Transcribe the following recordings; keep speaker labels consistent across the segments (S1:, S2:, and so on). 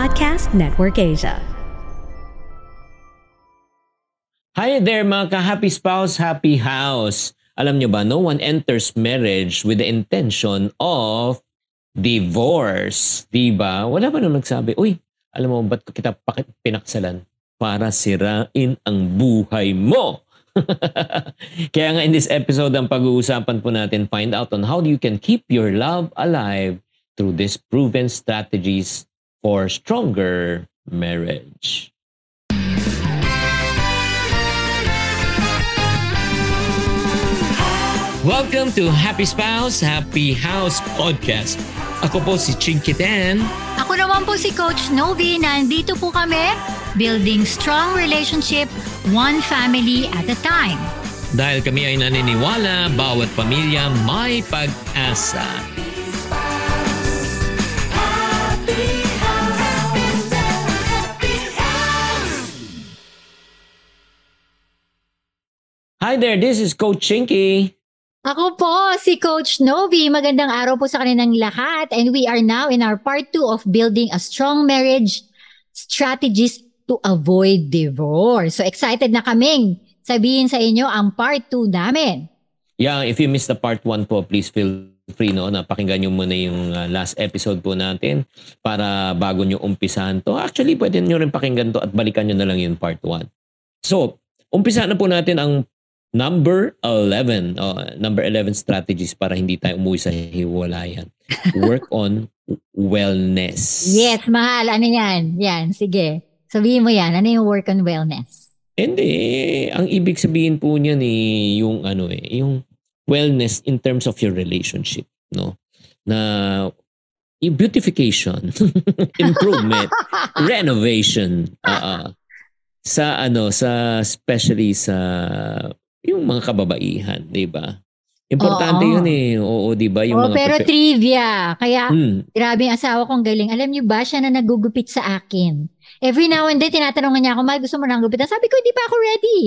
S1: Podcast Network Asia.
S2: Hi there mga ka-happy spouse, happy house. Alam nyo ba, no one enters marriage with the intention of divorce. Diba? Wala ba nung nagsabi, uy, alam mo, ba't kita pinaksalan? Para sirain ang buhay mo. Kaya nga in this episode, ang pag-uusapan po natin, find out on how you can keep your love alive through these proven strategies for stronger marriage. Welcome to Happy Spouse, Happy House Podcast. Ako po si Chinky Tan.
S3: Ako naman po si Coach Novi. Nandito po kami, building strong relationship, one family at a time.
S2: Dahil kami ay naniniwala, bawat pamilya may pag-asa. Hi there, this is Coach Chinky.
S3: Ako po, si Coach Novi. Magandang araw po sa kaninang lahat. And we are now in our part 2 of building a strong marriage strategies to avoid divorce. So excited na kaming sabihin sa inyo ang part 2 namin.
S2: Yeah, if you missed the part 1 po, please feel free no na pakinggan niyo muna yung uh, last episode po natin para bago niyo umpisahan to. Actually, pwede niyo rin pakinggan to at balikan niyo na lang yung part 1. So, umpisa na po natin ang Number 11. Oh, number 11 strategies para hindi tayo umuwi sa hiwalayan. Work on wellness.
S3: Yes, mahal. Ano yan? Yan, sige. Sabihin mo yan. Ano yung work on wellness?
S2: Hindi. Ang ibig sabihin po niyan eh, yung ano eh, yung wellness in terms of your relationship. No? Na yung beautification, improvement, renovation, uh, sa ano sa especially sa yung mga kababaihan, 'di ba? Importante Oo. 'yun eh. Oo, 'di ba?
S3: Yung oh, mga pero pepe- trivia. Kaya hmm. grabe ang asawa kong galing. Alam niyo ba siya na nagugupit sa akin? Every now and then tinatanong niya ako, "Mahal, gusto mo nang gupitan?" Sabi ko, "Hindi pa ako ready."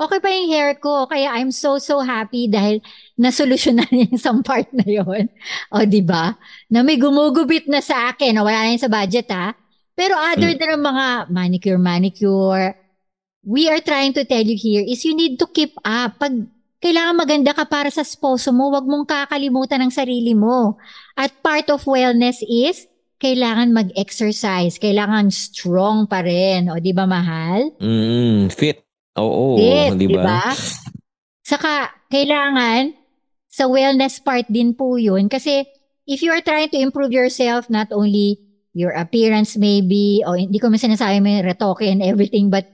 S3: Okay pa yung hair ko. Kaya I'm so so happy dahil nasolusyonan niya yung isang part na 'yon. O, 'di ba? Na may gumugupit na sa akin. O, wala na yun sa budget ha. Pero other hmm. than mga manicure, manicure, we are trying to tell you here is you need to keep up. Pag kailangan maganda ka para sa sposo mo, wag mong kakalimutan ang sarili mo. At part of wellness is kailangan mag-exercise, kailangan strong pa rin. O, di ba mahal?
S2: Mm, fit. Oo,
S3: fit, di ba? Saka, kailangan sa wellness part din po yun. Kasi, if you are trying to improve yourself, not only your appearance maybe, o hindi ko man sinasabi may retoke and everything, but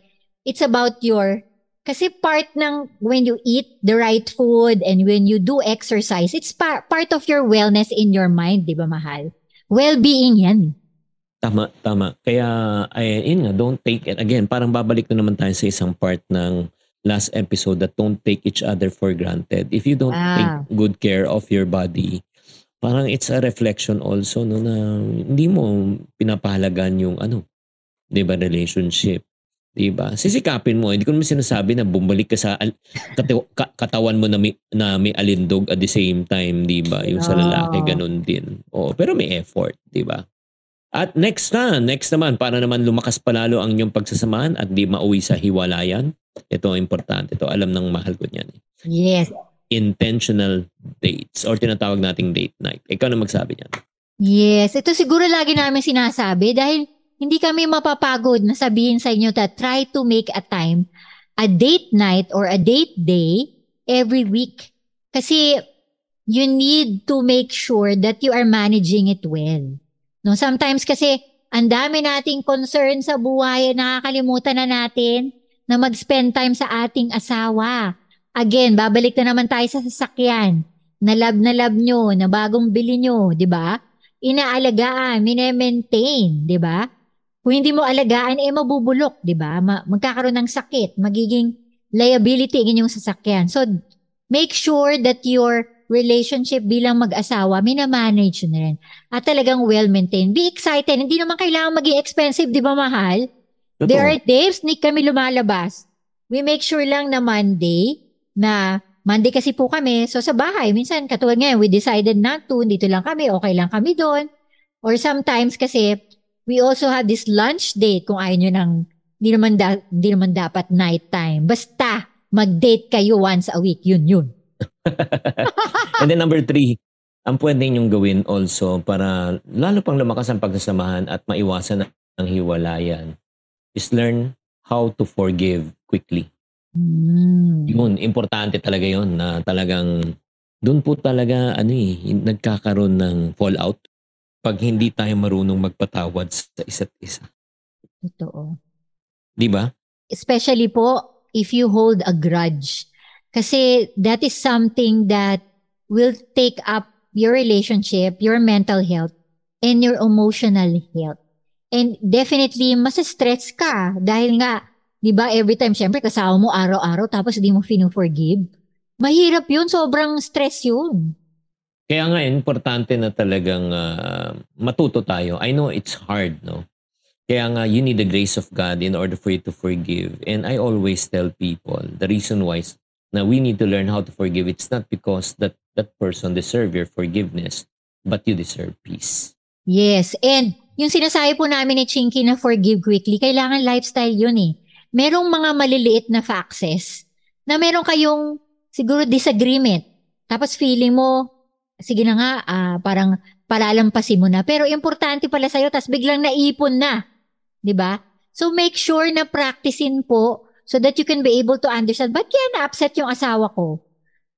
S3: It's about your kasi part ng when you eat the right food and when you do exercise, it's pa- part of your wellness in your mind, 'di ba, mahal? Well-being 'yan.
S2: Tama, tama. Kaya ay yun nga, don't take it again, parang babalik na naman tayo sa isang part ng last episode that don't take each other for granted. If you don't ah. take good care of your body, parang it's a reflection also no na hindi mo pinapahalagan yung ano, 'di ba, relationship. Diba? Sisikapin mo. Hindi ko naman sinasabi na bumalik ka sa al- katawan mo na may, na may alindog at the same time, diba? Yung sa lalaki, ganun din. Oo, pero may effort, diba? At next na, next naman, para naman lumakas palalo ang inyong pagsasamahan at di mauwi sa hiwalayan. Ito ang importante. Ito, alam ng mahal ko niyan.
S3: Yes.
S2: Intentional dates or tinatawag nating date night. Ikaw na magsabi niyan.
S3: Yes. Ito siguro lagi namin sinasabi dahil hindi kami mapapagod na sabihin sa inyo that try to make a time, a date night or a date day every week. Kasi you need to make sure that you are managing it well. No, sometimes kasi ang dami nating concern sa buhay, nakakalimutan na natin na mag-spend time sa ating asawa. Again, babalik na naman tayo sa sasakyan. Na love na love nyo, na bagong bili nyo, di ba? Inaalagaan, mine-maintain, di ba? Kung hindi mo alagaan, eh mabubulok, di ba? Ma- magkakaroon ng sakit, magiging liability ang inyong sasakyan. So, make sure that your relationship bilang mag-asawa, minamanage na rin. At talagang well-maintained. Be excited. Hindi naman kailangan maging expensive, di ba mahal? Totoo. There are days, ni kami lumalabas. We make sure lang na Monday, na Monday kasi po kami, so sa bahay, minsan katulad ngayon, we decided not to, dito lang kami, okay lang kami doon. Or sometimes kasi, We also have this lunch date kung ayaw nyo ng, hindi naman, da, hindi naman dapat night time. Basta, mag-date kayo once a week. Yun, yun.
S2: And then number three, ang pwede niyong gawin also para lalo pang lumakas ang pagsasamahan at maiwasan ang hiwalayan is learn how to forgive quickly.
S3: Mm.
S2: Yun, importante talaga yun na talagang doon po talaga ano eh, nagkakaroon ng fallout pag hindi tayo marunong magpatawad sa isa't isa.
S3: Totoo.
S2: Di ba?
S3: Especially po if you hold a grudge. Kasi that is something that will take up your relationship, your mental health, and your emotional health. And definitely, masa-stress ka dahil nga, di ba, every time, syempre, kasama mo araw-araw tapos di mo fino-forgive. Mahirap yun, sobrang stress yun.
S2: Kaya nga, importante na talagang uh, matuto tayo. I know it's hard, no? Kaya nga, you need the grace of God in order for you to forgive. And I always tell people, the reason why na we need to learn how to forgive, it's not because that that person deserve your forgiveness, but you deserve peace.
S3: Yes, and yung sinasabi po namin ni Chinky na forgive quickly, kailangan lifestyle yun eh. Merong mga maliliit na faxes na meron kayong siguro disagreement. Tapos feeling mo, sige na nga, uh, parang palalampasin mo na. Pero importante pala sa'yo, tapos biglang naipon na. ba? Diba? So make sure na practicein po so that you can be able to understand, ba't kaya na-upset yung asawa ko?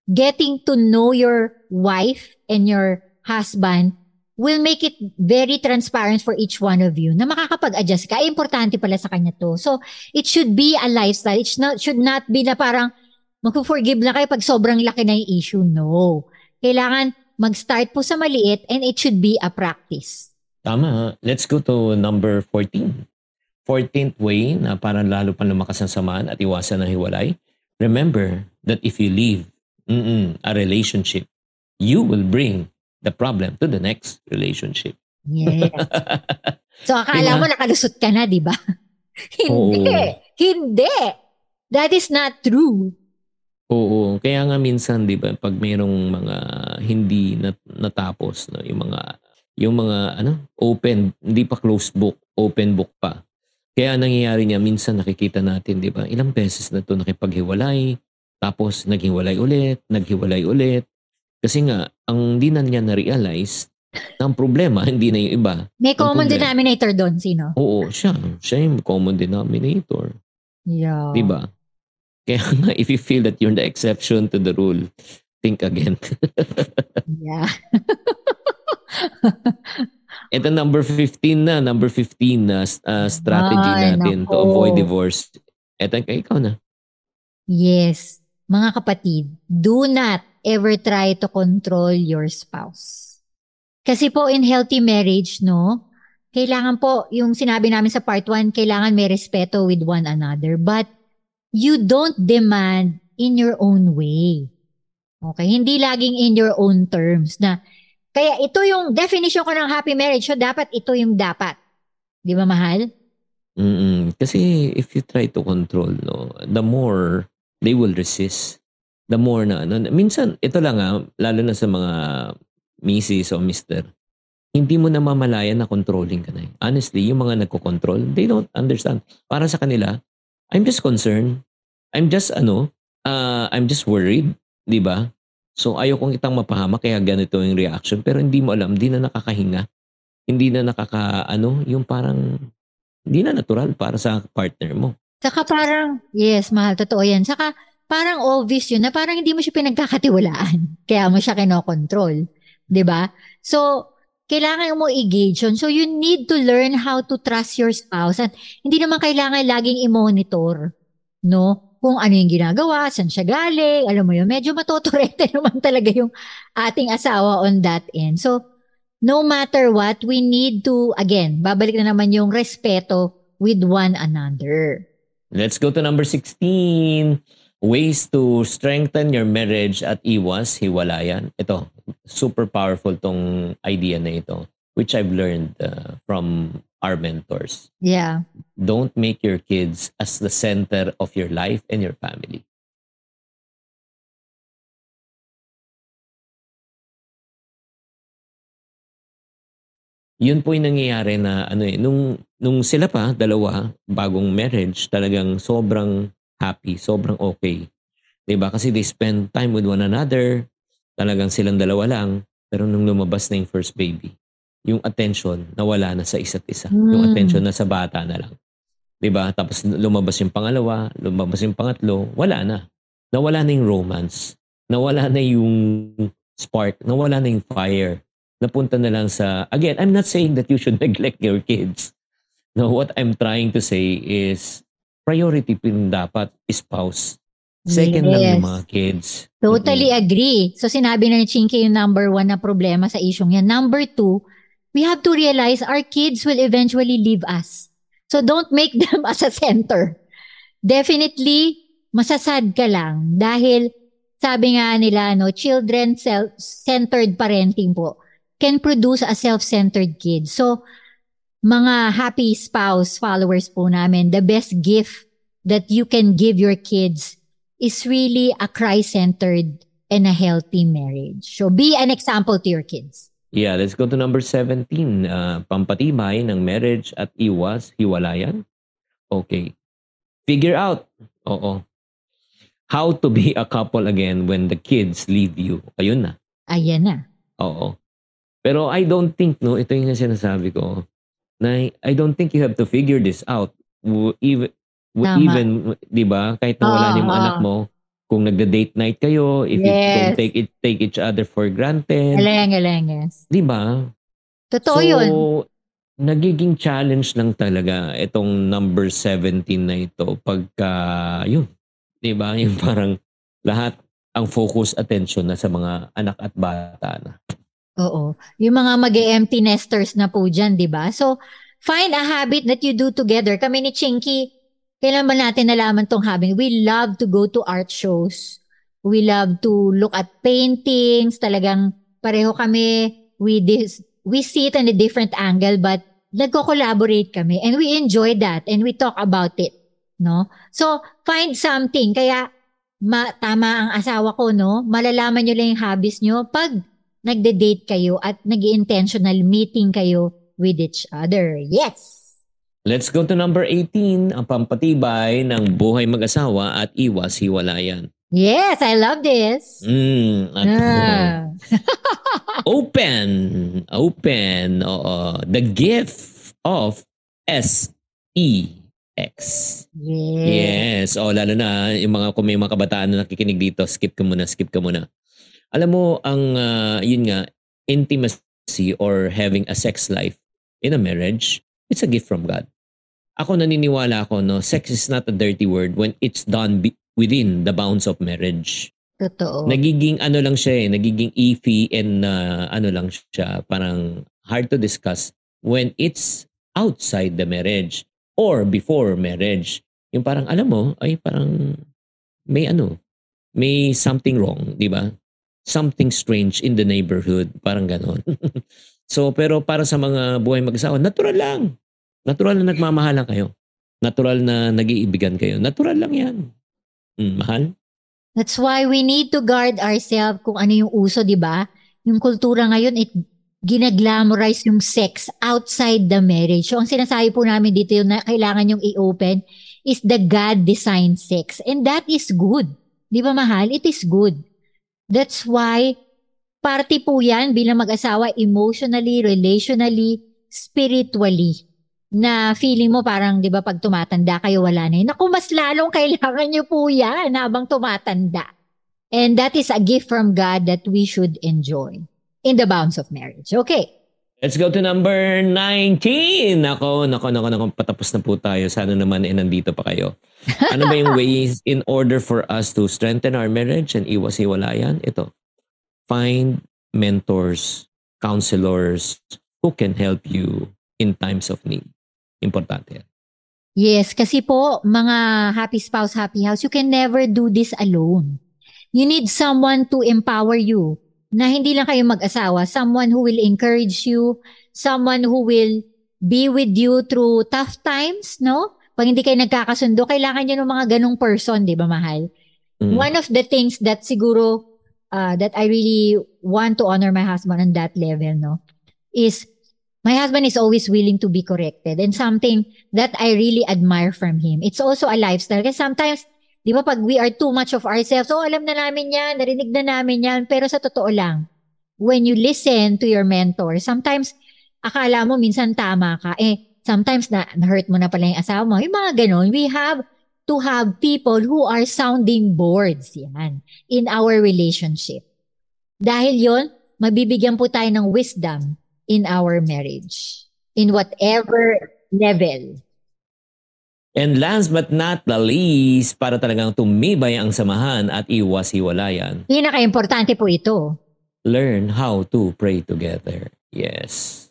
S3: Getting to know your wife and your husband will make it very transparent for each one of you na makakapag-adjust ka. Ay, importante pala sa kanya to. So, it should be a lifestyle. It should not, should not be na parang mag-forgive na kayo pag sobrang laki na yung issue. No. Kailangan mag-start po sa maliit and it should be a practice.
S2: Tama. Let's go to number 14. 14th way na para lalo pa lumakas ang samahan at iwasan ang hiwalay. Remember that if you leave mm a relationship, you will bring the problem to the next relationship.
S3: Yes. so akala diba? mo nakalusot ka na, di ba? Hindi. Oo. Hindi. That is not true.
S2: Oo, kaya nga minsan 'di ba pag mayroong mga hindi nat- natapos no, yung mga yung mga ano, open, hindi pa closed book, open book pa. Kaya nangyayari niya minsan nakikita natin 'di ba, ilang beses na 'to nakipaghiwalay, tapos naghiwalay ulit, naghiwalay ulit. Kasi nga ang hindi na niya na-realize ang problema hindi na yung iba.
S3: May common denominator doon, sino?
S2: Oo, siya. Siya yung common denominator.
S3: Yeah.
S2: 'Di ba? Kaya nga, if you feel that you're the exception to the rule, think again.
S3: yeah.
S2: Ito number 15 na, number 15 na uh, strategy Ay, natin nako. to avoid divorce. Ito kay ikaw na.
S3: Yes. Mga kapatid, do not ever try to control your spouse. Kasi po in healthy marriage, no, kailangan po, yung sinabi namin sa part 1, kailangan may respeto with one another. But you don't demand in your own way. Okay? Hindi laging in your own terms na kaya ito yung definition ko ng happy marriage. So, dapat ito yung dapat. Di ba, mahal?
S2: Mm-mm. Kasi if you try to control, no, the more they will resist. The more na, ano, minsan, ito lang ah, lalo na sa mga Mrs. o Mr., hindi mo na mamalayan na controlling ka na. Eh. Honestly, yung mga nagko-control, they don't understand. Para sa kanila, I'm just concerned. I'm just ano, uh, I'm just worried, 'di ba? So ayaw kong itang mapahama kaya ganito yung reaction pero hindi mo alam, hindi na nakakahinga. Hindi na nakaka ano, yung parang hindi na natural para sa partner mo.
S3: Saka parang, yes, mahal, totoo yan. Saka parang obvious yun na parang hindi mo siya pinagkakatiwalaan. Kaya mo siya kinokontrol. ba diba? So, kailangan mo i-gauge yun. So, you need to learn how to trust your spouse. At hindi naman kailangan laging i-monitor, no? Kung ano yung ginagawa, saan siya galing, alam mo yun, medyo matotorete naman talaga yung ating asawa on that end. So, no matter what, we need to, again, babalik na naman yung respeto with one another.
S2: Let's go to number 16 ways to strengthen your marriage at iwas hiwalayan. Ito, super powerful tong idea na ito, which I've learned uh, from our mentors.
S3: Yeah.
S2: Don't make your kids as the center of your life and your family. yun po yung nangyayari na ano eh, nung, nung sila pa, dalawa, bagong marriage, talagang sobrang happy, sobrang okay. 'Di ba Kasi they spend time with one another, talagang silang dalawa lang, pero nung lumabas na yung first baby, yung attention nawala na sa isa't isa. Mm. Yung hmm. attention na sa bata na lang. 'Di ba Tapos lumabas yung pangalawa, lumabas yung pangatlo, wala na. Nawala na yung romance. Nawala na yung spark. Nawala na yung fire napunta na lang sa, again, I'm not saying that you should neglect your kids. No, what I'm trying to say is, priority pin dapat spouse. Second yes. lang yung mga kids.
S3: Totally mm-hmm. agree. So sinabi na ni Chinky yung number one na problema sa isyong yan. Number two, we have to realize our kids will eventually leave us. So don't make them as a center. Definitely, masasad ka lang dahil sabi nga nila, no, children self-centered parenting po can produce a self-centered kid. So, mga happy spouse followers po namin, the best gift that you can give your kids is really a Christ-centered and a healthy marriage. So, be an example to your kids.
S2: Yeah, let's go to number 17. Uh, pampatibay ng marriage at iwas, hiwalayan. Okay. Figure out. Oo. How to be a couple again when the kids leave you. Ayun na.
S3: Ayan na.
S2: Oo. Pero I don't think, no, ito yung sinasabi ko, na I don't think you have to figure this out. Even, Tama. even di ba, kahit na wala uh, yung uh, anak mo, kung nagda-date night kayo, if yes. you don't take it take each other for granted.
S3: Galing, galing, yes.
S2: Di ba?
S3: Totoo so, yun.
S2: nagiging challenge lang talaga itong number 17 na ito pagka, yun, di ba? Yung parang lahat ang focus attention na sa mga anak at bata na.
S3: Oo. Yung mga mag-empty nesters na po dyan, di ba? So, find a habit that you do together. Kami ni Chinky, kailan ba natin nalaman tong habit? We love to go to art shows. We love to look at paintings. Talagang pareho kami. We, dis- we see it in a different angle but nagko-collaborate kami and we enjoy that and we talk about it. No? So, find something. Kaya, ma- tama ang asawa ko, no? Malalaman nyo lang yung hobbies nyo pag nagde-date kayo at nag intentional meeting kayo with each other. Yes!
S2: Let's go to number 18, ang pampatibay ng buhay mag-asawa at iwas-hiwalayan.
S3: Yes, I love this.
S2: Mm, at ah. open, open, oo. The gift of S-E-X.
S3: Yes.
S2: Yes. O, lalo na, yung mga, kung may mga kabataan na nakikinig dito, skip ka muna, skip ka muna. Alam mo, ang uh, yun nga, intimacy or having a sex life in a marriage, it's a gift from God. Ako naniniwala ako, no, sex is not a dirty word when it's done be- within the bounds of marriage.
S3: Totoo.
S2: Nagiging ano lang siya eh, nagiging iffy and uh, ano lang siya, parang hard to discuss when it's outside the marriage or before marriage. Yung parang alam mo, ay parang may ano, may something wrong, di ba? something strange in the neighborhood. Parang ganon. so, pero para sa mga buhay mag-asawa, natural lang. Natural na nagmamahalan kayo. Natural na nag-iibigan kayo. Natural lang yan. Mm, mahal.
S3: That's why we need to guard ourselves kung ano yung uso, di ba? Yung kultura ngayon, it ginaglamorize yung sex outside the marriage. So, ang sinasabi po namin dito yung na kailangan yung i-open is the God-designed sex. And that is good. Di ba, mahal? It is good. That's why party po yan bilang mag-asawa emotionally, relationally, spiritually na feeling mo parang 'di ba pag tumatanda kayo wala na yun. Naku, mas lalong kailangan niyo po yan habang tumatanda. And that is a gift from God that we should enjoy in the bounds of marriage. Okay.
S2: Let's go to number 19. Nako, nako, nako, nako, patapos na po tayo. Sana naman eh, nandito pa kayo. Ano ba yung ways in order for us to strengthen our marriage and iwas-iwalayan? Ito, find mentors, counselors who can help you in times of need. Importante yan.
S3: Yes, kasi po, mga happy spouse, happy house, you can never do this alone. You need someone to empower you na hindi lang kayo mag-asawa, someone who will encourage you, someone who will be with you through tough times, no? Pag hindi kayo nagkakasundo, kailangan niyo ng mga ganong person, di ba, mahal? Mm. One of the things that siguro uh, that I really want to honor my husband on that level, no, is my husband is always willing to be corrected and something that I really admire from him. It's also a lifestyle. Kasi sometimes, di ba pag we are too much of ourselves, oh, alam na namin yan, narinig na namin yan. Pero sa totoo lang, when you listen to your mentor, sometimes, akala mo minsan tama ka. Eh, sometimes na, na-hurt mo na pala yung asawa mo. Yung mga ganun, we have to have people who are sounding boards yan in our relationship. Dahil yon mabibigyan po tayo ng wisdom in our marriage, in whatever level.
S2: And last but not the least, para talagang tumibay ang samahan at iwas-hiwalayan.
S3: Pinaka-importante po ito.
S2: Learn how to pray together. Yes.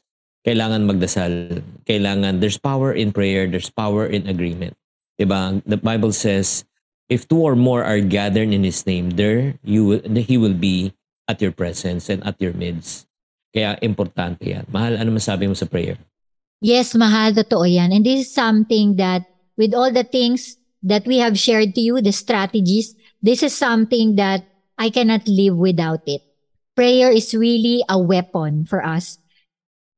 S2: Kailangan magdasal. Kailangan, there's power in prayer, there's power in agreement. Diba? The Bible says, if two or more are gathered in His name, there you will, He will be at your presence and at your midst. Kaya importante yan. Mahal, ano masabi mo sa prayer?
S3: Yes, mahal. Totoo yan. And this is something that with all the things that we have shared to you, the strategies, this is something that I cannot live without it. Prayer is really a weapon for us.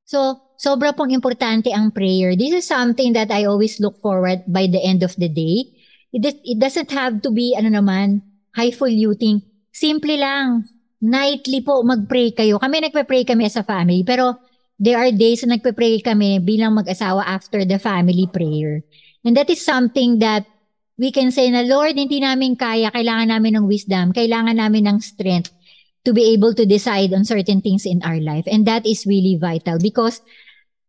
S3: So, sobra pong importante ang prayer. This is something that I always look forward by the end of the day. It, it doesn't have to be, ano naman, highfalutin. Simple lang nightly po mag-pray kayo. Kami nagpe-pray kami as a family, pero there are days na nagpe-pray kami bilang mag-asawa after the family prayer. And that is something that we can say na, Lord, hindi namin kaya, kailangan namin ng wisdom, kailangan namin ng strength to be able to decide on certain things in our life. And that is really vital because,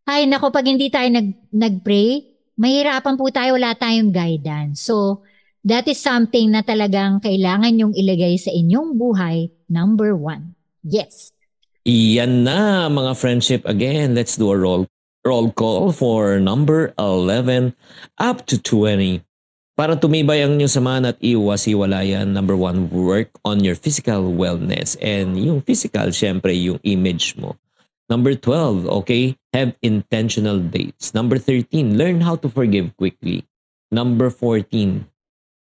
S3: ay, nako, pag hindi tayo nag, nag-pray, mahirapan po tayo, wala tayong guidance. So, that is something na talagang kailangan yung ilagay sa inyong buhay number one. Yes.
S2: Iyan na mga friendship again. Let's do a roll roll call for number 11 up to 20. Para tumibay ang inyong samahan at iwas-iwalayan, number one, work on your physical wellness. And yung physical, syempre, yung image mo. Number 12, okay, have intentional dates. Number 13, learn how to forgive quickly. Number 14,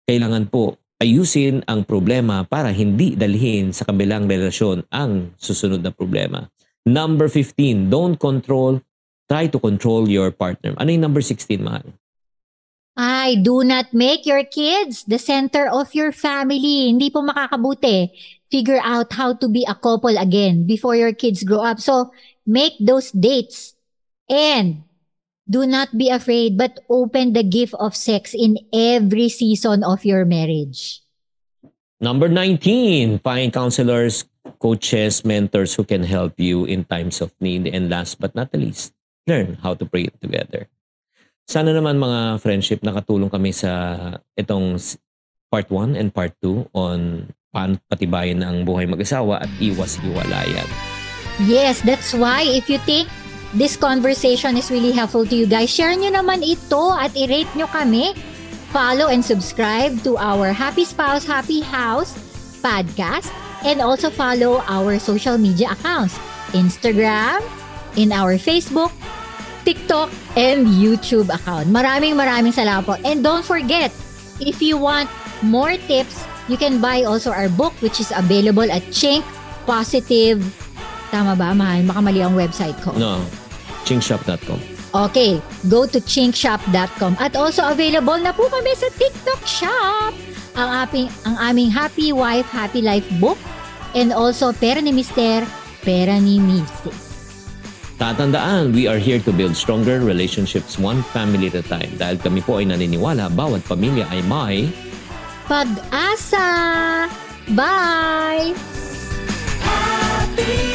S2: kailangan po ayusin ang problema para hindi dalhin sa kabilang relasyon ang susunod na problema. Number 15, don't control, try to control your partner. Ano yung number 16, mahal?
S3: I do not make your kids the center of your family. Hindi po makakabuti. Figure out how to be a couple again before your kids grow up. So, make those dates. And do not be afraid, but open the gift of sex in every season of your marriage.
S2: Number 19, find counselors, coaches, mentors who can help you in times of need. And last but not the least, learn how to pray together. Sana naman mga friendship nakatulong kami sa itong part 1 and part 2 on paano patibayin ang buhay mag-asawa at iwas-iwalayan.
S3: Yes, that's why if you think this conversation is really helpful to you guys, share nyo naman ito at i-rate nyo kami. Follow and subscribe to our Happy Spouse, Happy House podcast and also follow our social media accounts, Instagram, in our Facebook, TikTok, and YouTube account. Maraming maraming salamat po. And don't forget, if you want more tips, you can buy also our book which is available at Chink Positive. Tama ba, mahal? Makamali ang website ko.
S2: No, chinkshop.com.
S3: Okay, go to chinkshop.com at also available na po kami sa TikTok Shop ang, aping, ang aming Happy Wife, Happy Life book and also Pera ni Mister, Pera ni Mrs.
S2: Tatandaan, we are here to build stronger relationships one family at a time dahil kami po ay naniniwala bawat pamilya ay may
S3: pag-asa. Bye! Happy